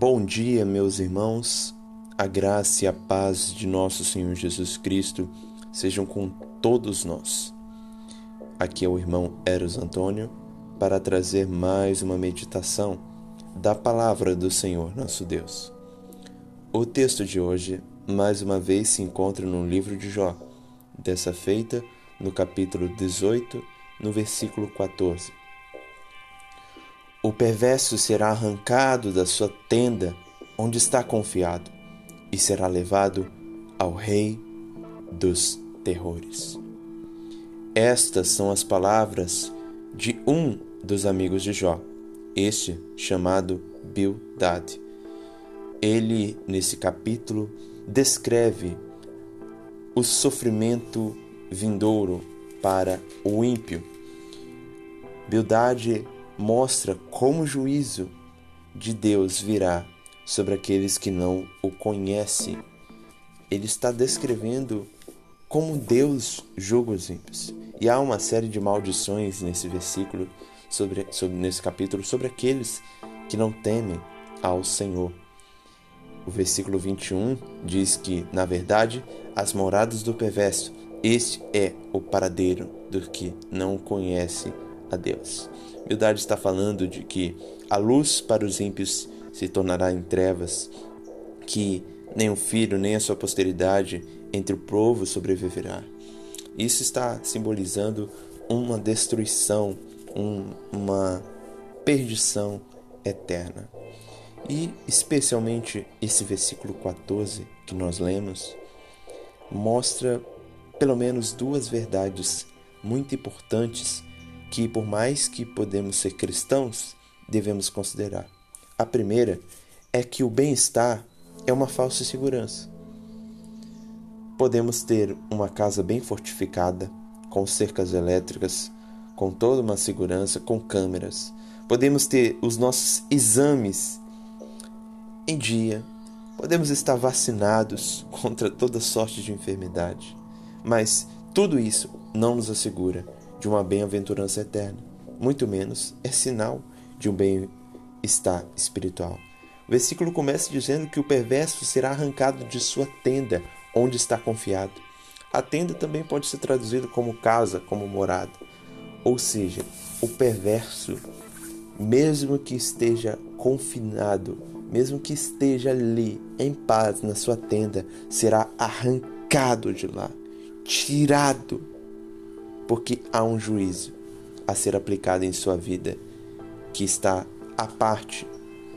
Bom dia, meus irmãos. A graça e a paz de nosso Senhor Jesus Cristo sejam com todos nós. Aqui é o irmão Eros Antônio para trazer mais uma meditação da palavra do Senhor nosso Deus. O texto de hoje, mais uma vez, se encontra no livro de Jó, dessa feita no capítulo 18, no versículo 14. O perverso será arrancado da sua tenda onde está confiado e será levado ao rei dos terrores. Estas são as palavras de um dos amigos de Jó, este chamado Bildad. Ele, nesse capítulo, descreve o sofrimento vindouro para o ímpio. Bildad mostra como o juízo de Deus virá sobre aqueles que não o conhecem. Ele está descrevendo como Deus julga os ímpios. E há uma série de maldições nesse versículo, sobre, sobre, nesse capítulo, sobre aqueles que não temem ao Senhor. O versículo 21 diz que, na verdade, as moradas do perverso, este é o paradeiro do que não conhece a Deus. Bildade está falando de que a luz para os ímpios se tornará em trevas, que nem o filho nem a sua posteridade entre o povo sobreviverá. Isso está simbolizando uma destruição, um, uma perdição eterna. E especialmente esse versículo 14 que nós lemos mostra pelo menos duas verdades muito importantes que, por mais que podemos ser cristãos, devemos considerar. A primeira é que o bem-estar é uma falsa segurança. Podemos ter uma casa bem fortificada, com cercas elétricas, com toda uma segurança, com câmeras. Podemos ter os nossos exames em dia. Podemos estar vacinados contra toda sorte de enfermidade. Mas tudo isso não nos assegura de uma bem-aventurança eterna, muito menos é sinal de um bem-estar espiritual. O versículo começa dizendo que o perverso será arrancado de sua tenda, onde está confiado. A tenda também pode ser traduzida como casa, como morada. Ou seja, o perverso, mesmo que esteja confinado, mesmo que esteja ali em paz na sua tenda, será arrancado de lá, tirado porque há um juízo a ser aplicado em sua vida que está à parte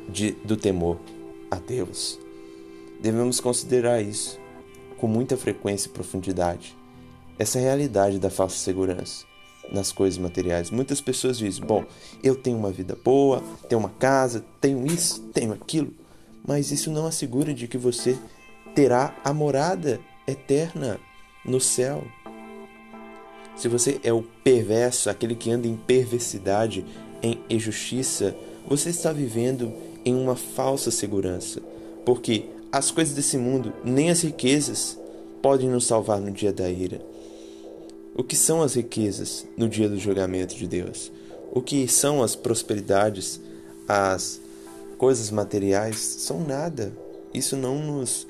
de, do temor a Deus. Devemos considerar isso com muita frequência e profundidade. Essa realidade da falsa segurança nas coisas materiais. Muitas pessoas dizem: Bom, eu tenho uma vida boa, tenho uma casa, tenho isso, tenho aquilo, mas isso não assegura de que você terá a morada eterna no céu. Se você é o perverso, aquele que anda em perversidade, em injustiça, você está vivendo em uma falsa segurança, porque as coisas desse mundo, nem as riquezas, podem nos salvar no dia da ira. O que são as riquezas no dia do julgamento de Deus? O que são as prosperidades, as coisas materiais? São nada. Isso não nos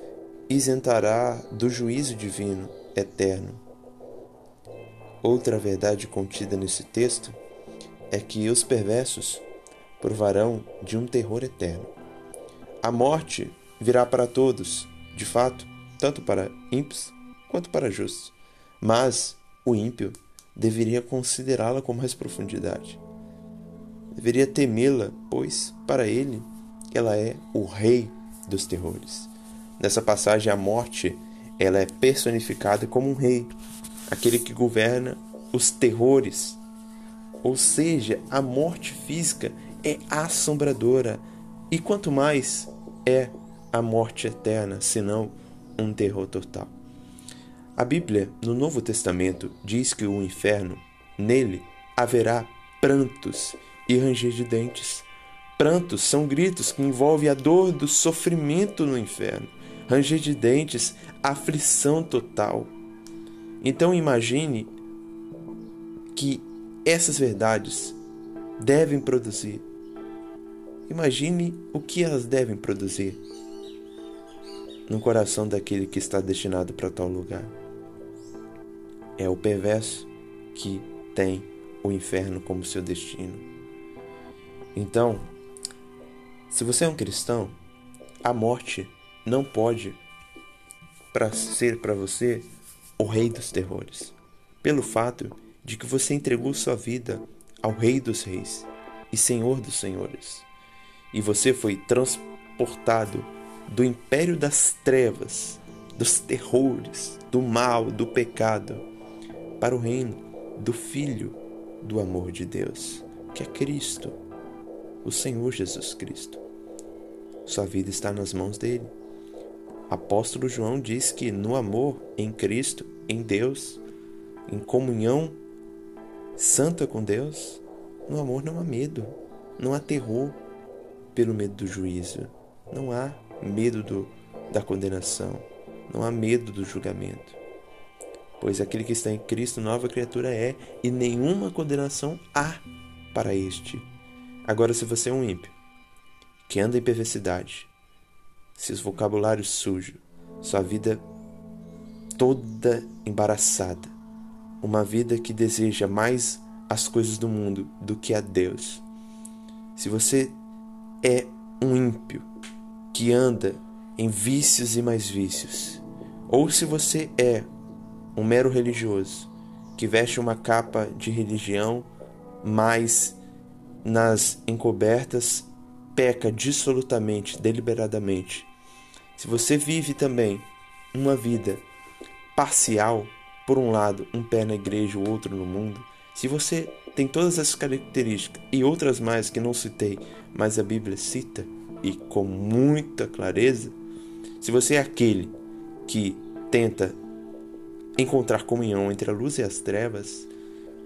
isentará do juízo divino eterno. Outra verdade contida nesse texto é que os perversos provarão de um terror eterno. A morte virá para todos, de fato, tanto para ímpios quanto para justos, mas o ímpio deveria considerá-la com mais profundidade. Deveria temê-la, pois, para ele, ela é o rei dos terrores. Nessa passagem, a morte ela é personificada como um rei, aquele que governa os terrores. Ou seja, a morte física é assombradora. E quanto mais é a morte eterna, senão um terror total. A Bíblia, no Novo Testamento, diz que o inferno, nele haverá prantos e ranger de dentes. Prantos são gritos que envolvem a dor do sofrimento no inferno. Ranger de dentes, aflição total. Então imagine que essas verdades devem produzir Imagine o que elas devem produzir no coração daquele que está destinado para tal lugar. É o perverso que tem o inferno como seu destino. Então, se você é um cristão, a morte não pode para ser para você o rei dos terrores, pelo fato de que você entregou sua vida ao Rei dos Reis e Senhor dos Senhores, e você foi transportado do império das trevas, dos terrores, do mal, do pecado, para o reino do Filho do amor de Deus, que é Cristo, o Senhor Jesus Cristo. Sua vida está nas mãos dele. Apóstolo João diz que no amor em Cristo, em Deus, em comunhão santa com Deus, no amor não há medo, não há terror pelo medo do juízo, não há medo do, da condenação, não há medo do julgamento. Pois aquele que está em Cristo, nova criatura é, e nenhuma condenação há para este. Agora, se você é um ímpio, que anda em perversidade, seus vocabulários sujos, sua vida toda embaraçada, uma vida que deseja mais as coisas do mundo do que a Deus. Se você é um ímpio que anda em vícios e mais vícios, ou se você é um mero religioso que veste uma capa de religião, mas nas encobertas peca dissolutamente, deliberadamente. Se você vive também uma vida parcial, por um lado, um pé na igreja, o outro no mundo, se você tem todas essas características e outras mais que não citei, mas a Bíblia cita e com muita clareza, se você é aquele que tenta encontrar comunhão entre a luz e as trevas,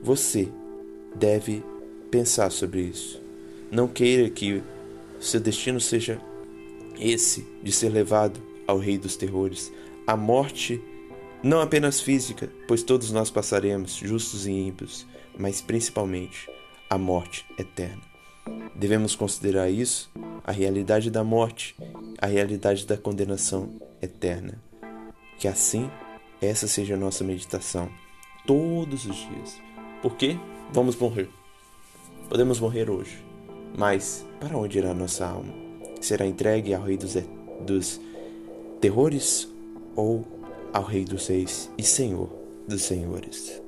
você deve pensar sobre isso. Não queira que seu destino seja esse de ser levado ao rei dos terrores, a morte não apenas física, pois todos nós passaremos, justos e ímpios, mas principalmente a morte eterna. Devemos considerar isso, a realidade da morte, a realidade da condenação eterna. Que assim essa seja a nossa meditação todos os dias. Porque vamos morrer. Podemos morrer hoje, mas para onde irá nossa alma? Será entregue ao Rei dos, dos terrores ou ao Rei dos Reis e Senhor dos Senhores.